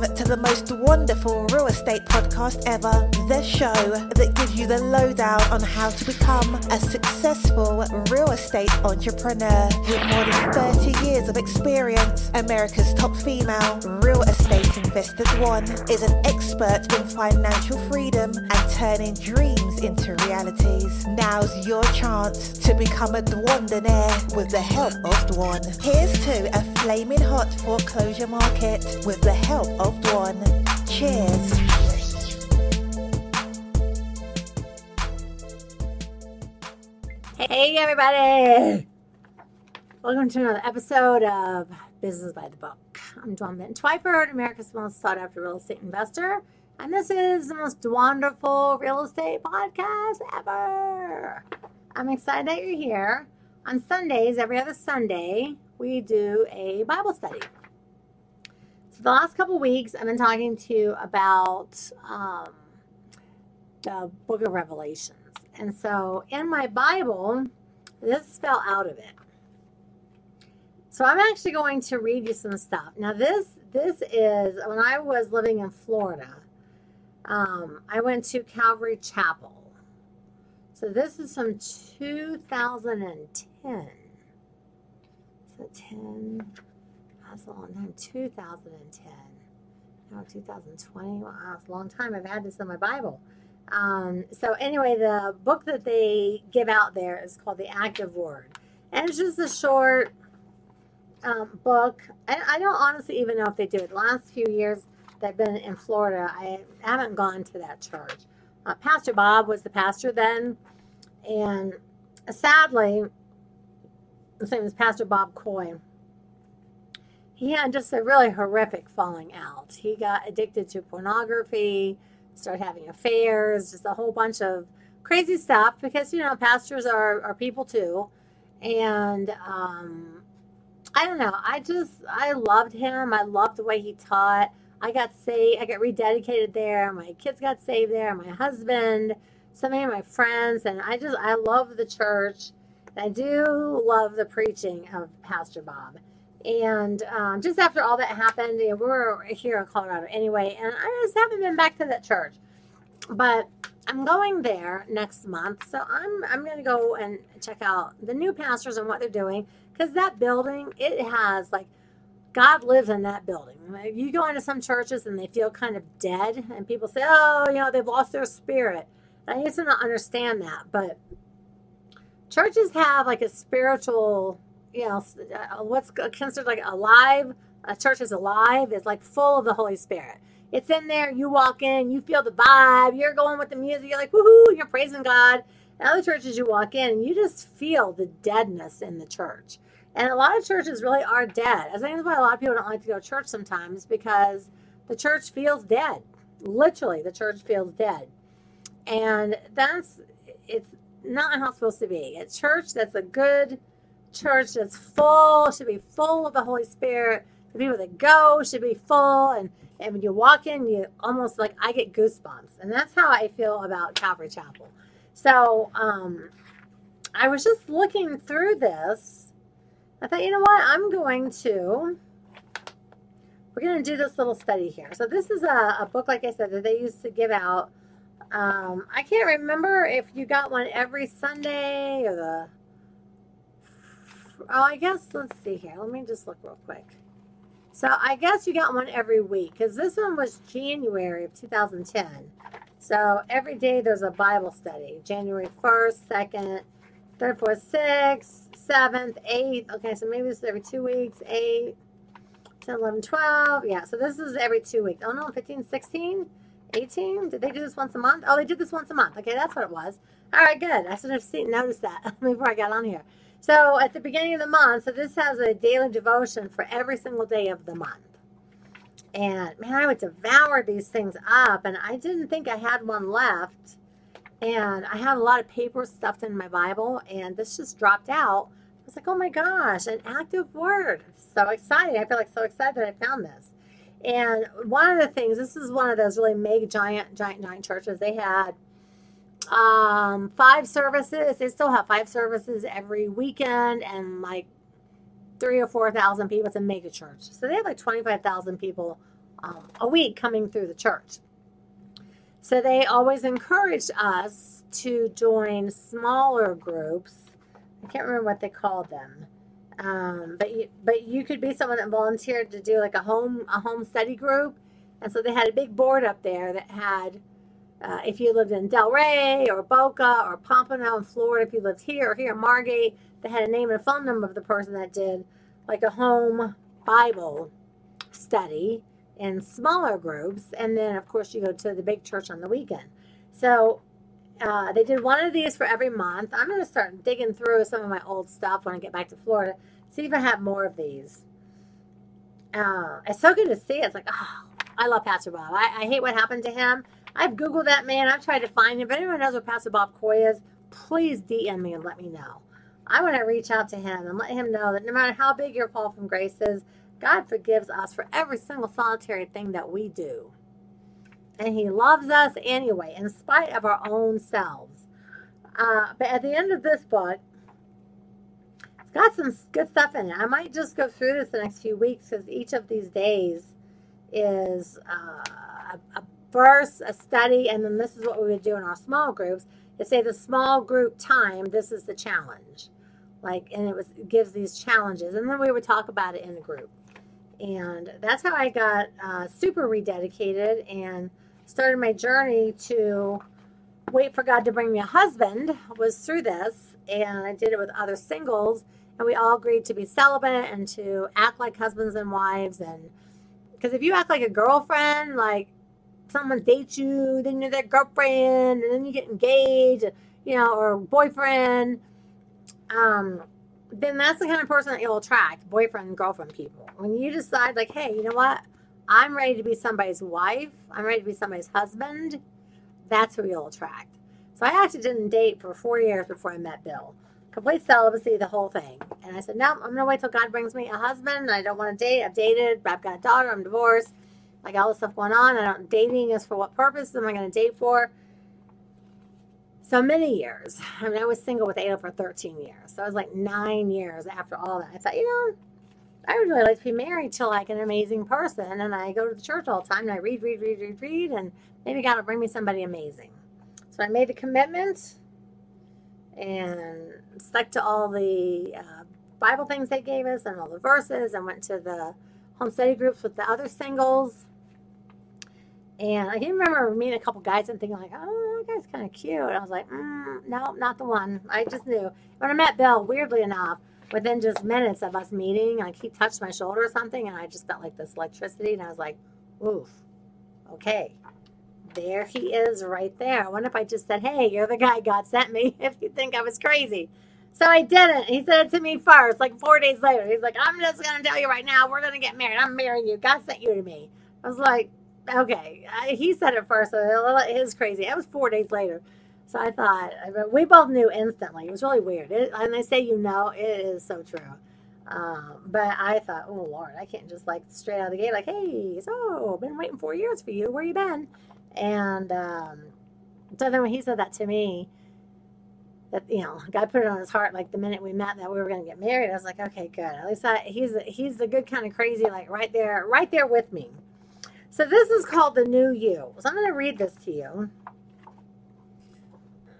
To the most wonderful real estate podcast ever, the show that gives you the lowdown on how to become a successful real estate entrepreneur with more than 30 years of experience. America's top female real estate investors one is an expert in financial freedom and turning dreams into realities. Now's your chance to become a Dwandonaire with the help of Dwan. Here's to a flaming hot foreclosure market with the help of Dwan. Cheers. Hey, everybody! Welcome to another episode of Business by the Book. I'm Dwan Benton Twyford, America's most sought after real estate investor, and this is the most wonderful real estate podcast ever. I'm excited that you're here. On Sundays, every other Sunday, we do a Bible study. So, the last couple weeks, I've been talking to you about um, the book of Revelations. And so, in my Bible, this fell out of it. So, I'm actually going to read you some stuff. Now, this this is when I was living in Florida. Um, I went to Calvary Chapel. So this is from 2010. So 10, that's a long time. 2010. Now 2020. Wow, that's a long time. I've had this in my Bible. Um, so anyway, the book that they give out there is called The Active Word. And it's just a short um, book. I, I don't honestly even know if they do it. The last few years that been in Florida, I haven't gone to that church. Uh, pastor Bob was the pastor then. And sadly, the same as Pastor Bob Coy, he had just a really horrific falling out. He got addicted to pornography, started having affairs, just a whole bunch of crazy stuff because, you know, pastors are, are people too. And um, I don't know. I just, I loved him. I loved the way he taught. I got saved. I got rededicated there. My kids got saved there. My husband so many of my friends, and I just I love the church. I do love the preaching of Pastor Bob. And um, just after all that happened, you know, we were here in Colorado anyway, and I just haven't been back to that church. But I'm going there next month, so I'm I'm going to go and check out the new pastors and what they're doing because that building it has like God lives in that building. You go into some churches and they feel kind of dead, and people say, "Oh, you know, they've lost their spirit." I used to not understand that, but churches have like a spiritual, you know, uh, what's considered like alive. A church is alive, is like full of the Holy Spirit. It's in there. You walk in, you feel the vibe. You're going with the music. You're like, woohoo! You're praising God. And other churches, you walk in and you just feel the deadness in the church. And a lot of churches really are dead. I think that's why a lot of people don't like to go to church sometimes because the church feels dead. Literally, the church feels dead. And that's it's not how it's supposed to be. A church that's a good church that's full should be full of the Holy Spirit. The people that go should be full and and when you walk in, you almost like I get goosebumps, and that's how I feel about Calvary Chapel. So um, I was just looking through this. I thought, you know what? I'm going to. We're going to do this little study here. So this is a, a book, like I said, that they used to give out um, I can't remember if you got one every Sunday or the. Oh, I guess, let's see here. Let me just look real quick. So I guess you got one every week because this one was January of 2010. So every day there's a Bible study January 1st, 2nd, 3rd, 4th, 6th, 7th, 8th. Okay, so maybe this is every two weeks 8, 10, 11, 12. Yeah, so this is every two weeks. Oh no, 15, 16. 18? Did they do this once a month? Oh, they did this once a month. Okay, that's what it was. All right, good. I should have seen, noticed that before I got on here. So at the beginning of the month, so this has a daily devotion for every single day of the month. And man, I would devour these things up, and I didn't think I had one left. And I had a lot of paper stuffed in my Bible, and this just dropped out. I was like, oh my gosh, an active word. So excited. I feel like so excited that I found this. And one of the things, this is one of those really mega giant, giant, giant churches. They had um, five services. They still have five services every weekend and like three or 4,000 people. It's a mega church. So they have like 25,000 people um, a week coming through the church. So they always encouraged us to join smaller groups. I can't remember what they called them. Um, but you, but you could be someone that volunteered to do like a home a home study group, and so they had a big board up there that had uh, if you lived in Delray or Boca or Pompano in Florida, if you lived here or here in Margate, they had a name and a phone number of the person that did like a home Bible study in smaller groups, and then of course you go to the big church on the weekend. So uh, they did one of these for every month. I'm going to start digging through some of my old stuff when I get back to Florida, see if I have more of these. Uh, it's so good to see. It's like, oh, I love Pastor Bob. I, I hate what happened to him. I've Googled that man. I've tried to find him. If anyone knows what Pastor Bob Coy is, please DM me and let me know. I want to reach out to him and let him know that no matter how big your fall from grace is, God forgives us for every single solitary thing that we do. And He loves us anyway, in spite of our own selves. Uh, but at the end of this book, it's got some good stuff in it. I might just go through this the next few weeks because each of these days is uh, a, a verse, a study, and then this is what we would do in our small groups. To say the small group time, this is the challenge. Like, and it was it gives these challenges, and then we would talk about it in the group. And that's how I got uh, super rededicated and started my journey to wait for God to bring me a husband was through this. And I did it with other singles. And we all agreed to be celibate and to act like husbands and wives. And because if you act like a girlfriend, like someone dates you, then you're their girlfriend, and then you get engaged, you know, or boyfriend, um, then that's the kind of person that you'll attract boyfriend and girlfriend people. When you decide, like, hey, you know what? I'm ready to be somebody's wife, I'm ready to be somebody's husband, that's who you'll attract. So I actually didn't date for four years before I met Bill. Complete celibacy, the whole thing. And I said, no, I'm to wait till God brings me a husband. I don't want to date. I've dated, I've got a daughter, I'm divorced. I got all this stuff going on. I don't, dating is for what purpose am I going to date for? So many years. I mean, I was single with Ada for 13 years. So I was like nine years after all that. I thought, you know, I would really like to be married to like an amazing person. And I go to the church all the time and I read, read, read, read, read. And maybe God will bring me somebody amazing. So I made the commitment and stuck to all the uh, Bible things they gave us and all the verses and went to the home study groups with the other singles and I can remember meeting a couple guys and thinking like, oh, that guy's kind of cute. And I was like, mm, no, not the one. I just knew. When I met Bill, weirdly enough, within just minutes of us meeting, like he touched my shoulder or something, and I just felt like this electricity, and I was like, oof, okay. There he is right there. I wonder if I just said, hey, you're the guy God sent me, if you think I was crazy. So I didn't. He said it to me first, like four days later. He's like, I'm just going to tell you right now, we're going to get married. I'm marrying you. God sent you to me. I was like, okay, he said it first. So it was crazy. It was four days later. So I thought, we both knew instantly. It was really weird. It, and they say you know, it is so true. Um, but I thought, oh Lord, I can't just like straight out of the gate, like, hey, so been waiting four years for you. Where you been? And um, so then when he said that to me, that you know, God put it on his heart like the minute we met that we were going to get married. I was like, okay, good. At least I, he's he's the good kind of crazy, like right there, right there with me. So this is called the new you. So I'm going to read this to you.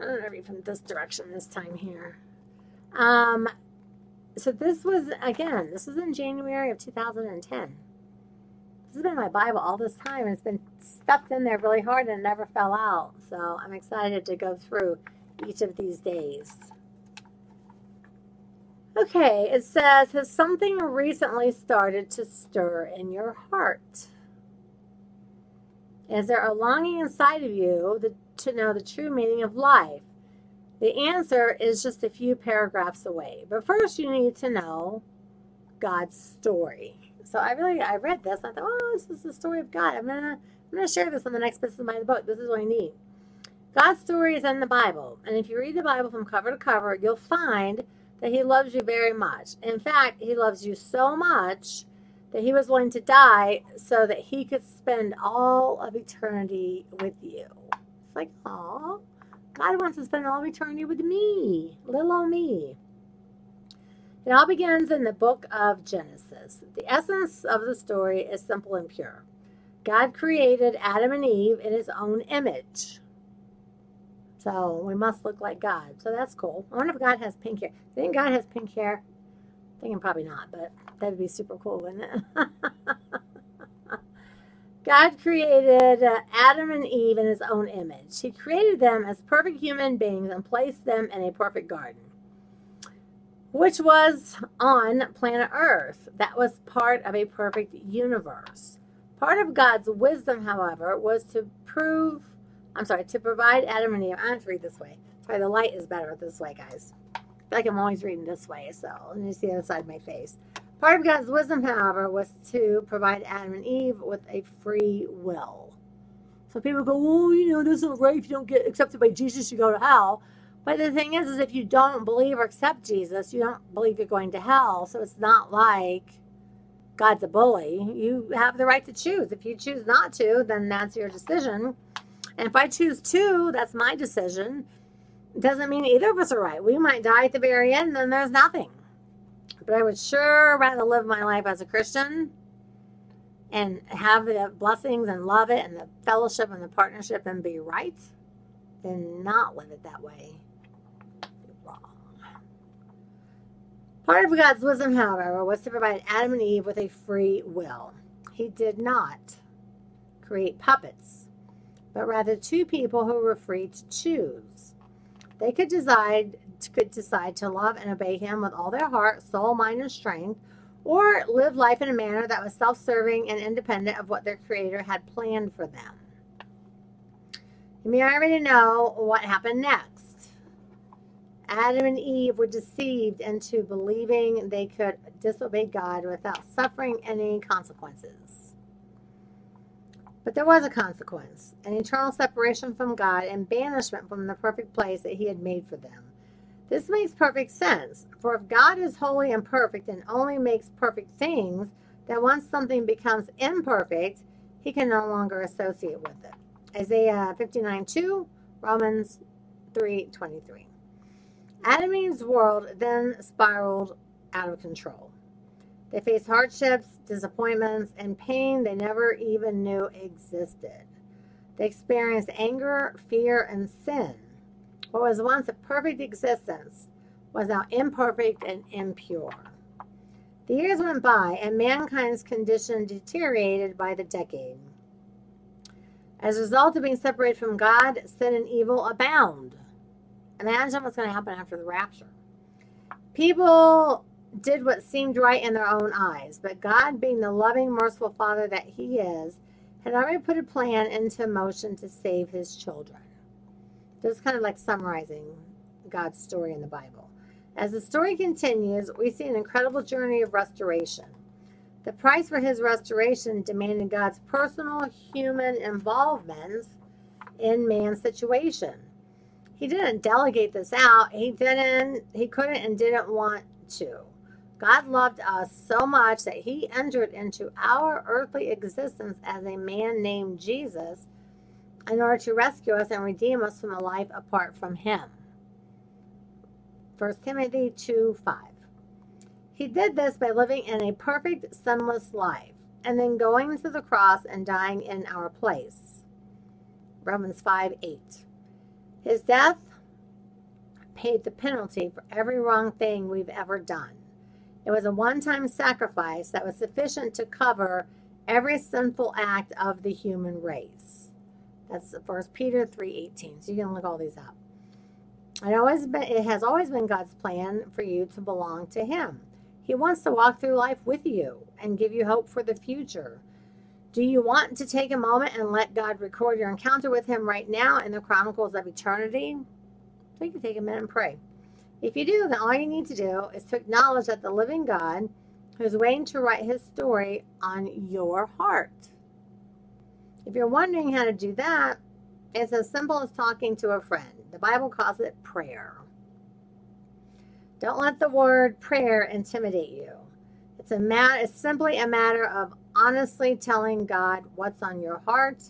I'm going to read from this direction this time here. Um, so this was, again, this was in January of 2010. This has been my Bible all this time. And it's been stuffed in there really hard and it never fell out. So I'm excited to go through each of these days. Okay, it says, Has something recently started to stir in your heart? Is there a longing inside of you to know the true meaning of life? The answer is just a few paragraphs away. But first, you need to know God's story. So I really, I read this. I thought, oh, this is the story of God. I'm gonna, I'm gonna share this on the next business of my book. This is what I need. God's story is in the Bible, and if you read the Bible from cover to cover, you'll find that He loves you very much. In fact, He loves you so much that he was willing to die so that he could spend all of eternity with you. It's like, oh, God wants to spend all of eternity with me, little old me. It all begins in the book of Genesis. The essence of the story is simple and pure. God created Adam and Eve in his own image. So we must look like God. So that's cool. I wonder if God has pink hair. I think God has pink hair. I'm thinking probably not, but that'd be super cool, wouldn't it? God created uh, Adam and Eve in his own image. He created them as perfect human beings and placed them in a perfect garden, which was on planet Earth. That was part of a perfect universe. Part of God's wisdom, however, was to prove, I'm sorry, to provide Adam and Eve. I have to read this way. Sorry, the light is better this way, guys. Like I'm always reading this way, so let me see the other side of my face. Part of God's wisdom, however, was to provide Adam and Eve with a free will. So people go, well, you know, this isn't right. If you don't get accepted by Jesus, you go to hell. But the thing is, is if you don't believe or accept Jesus, you don't believe you're going to hell. So it's not like God's a bully. You have the right to choose. If you choose not to, then that's your decision. And if I choose to, that's my decision. Doesn't mean either of us are right. We might die at the very end, and then there's nothing. But I would sure rather live my life as a Christian and have the blessings and love it and the fellowship and the partnership and be right than not live it that way. Wrong. Part of God's wisdom, however, was to provide Adam and Eve with a free will. He did not create puppets, but rather two people who were free to choose. They could decide could decide to love and obey him with all their heart, soul, mind, and strength, or live life in a manner that was self serving and independent of what their Creator had planned for them. You may already know what happened next. Adam and Eve were deceived into believing they could disobey God without suffering any consequences. But there was a consequence an eternal separation from God and banishment from the perfect place that He had made for them. This makes perfect sense, for if God is holy and perfect and only makes perfect things, then once something becomes imperfect, he can no longer associate with it. Isaiah 59 2, Romans 3 23. Adam and Eve's world then spiraled out of control. They faced hardships, disappointments, and pain they never even knew existed. They experienced anger, fear, and sin. What was once a perfect existence was now imperfect and impure. The years went by, and mankind's condition deteriorated by the decade. As a result of being separated from God, sin and evil abound. Imagine what's going to happen after the rapture. People did what seemed right in their own eyes, but God, being the loving, merciful Father that He is, had already put a plan into motion to save His children. Is kind of like summarizing God's story in the Bible. As the story continues, we see an incredible journey of restoration. The price for his restoration demanded God's personal human involvement in man's situation. He didn't delegate this out. He didn't he couldn't and didn't want to. God loved us so much that he entered into our earthly existence as a man named Jesus in order to rescue us and redeem us from a life apart from Him. 1 Timothy 2 5. He did this by living in a perfect, sinless life and then going to the cross and dying in our place. Romans 5 8. His death paid the penalty for every wrong thing we've ever done. It was a one time sacrifice that was sufficient to cover every sinful act of the human race. That's First Peter 3.18. So you can look all these up. It, always been, it has always been God's plan for you to belong to Him. He wants to walk through life with you and give you hope for the future. Do you want to take a moment and let God record your encounter with Him right now in the Chronicles of Eternity? So you can take a minute and pray. If you do, then all you need to do is to acknowledge that the living God who's waiting to write His story on your heart. If you're wondering how to do that, it's as simple as talking to a friend. The Bible calls it prayer. Don't let the word prayer intimidate you. It's a mat- it's simply a matter of honestly telling God what's on your heart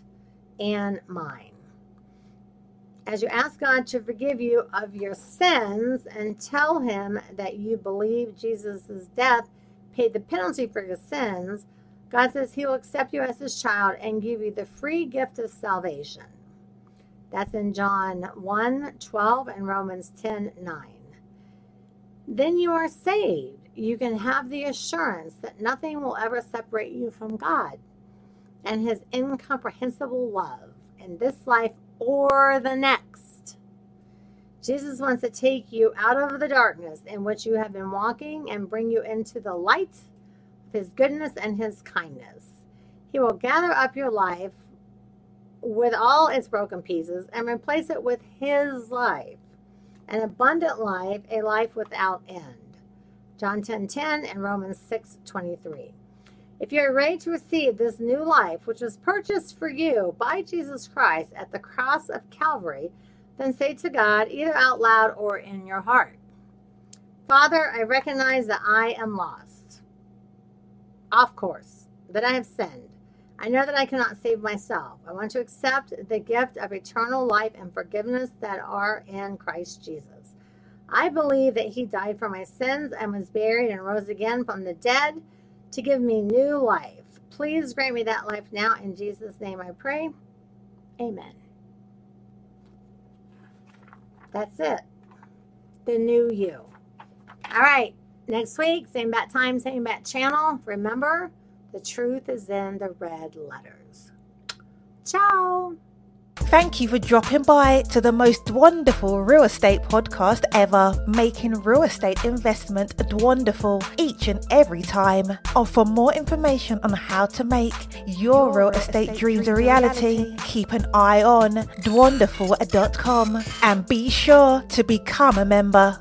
and mind. As you ask God to forgive you of your sins and tell him that you believe Jesus' death paid the penalty for your sins, God says He will accept you as His child and give you the free gift of salvation. That's in John 1 12 and Romans 10 9. Then you are saved. You can have the assurance that nothing will ever separate you from God and His incomprehensible love in this life or the next. Jesus wants to take you out of the darkness in which you have been walking and bring you into the light of His goodness and His kindness. He will gather up your life with all its broken pieces and replace it with His life, an abundant life, a life without end. John 10 10 and Romans 6 23. If you're ready to receive this new life, which was purchased for you by Jesus Christ at the cross of Calvary, then say to God, either out loud or in your heart Father, I recognize that I am lost, off course, that I have sinned. I know that I cannot save myself. I want to accept the gift of eternal life and forgiveness that are in Christ Jesus. I believe that He died for my sins and was buried and rose again from the dead to give me new life. Please grant me that life now. In Jesus' name I pray. Amen. That's it. The new you. All right. Next week, same bat time, same bat channel. Remember, the truth is in the red letters. Ciao. Thank you for dropping by to the most wonderful real estate podcast ever, making real estate investment wonderful each and every time. And for more information on how to make your, real estate, dreams a reality, keep an eye on dwanderful.com and be sure to become a member.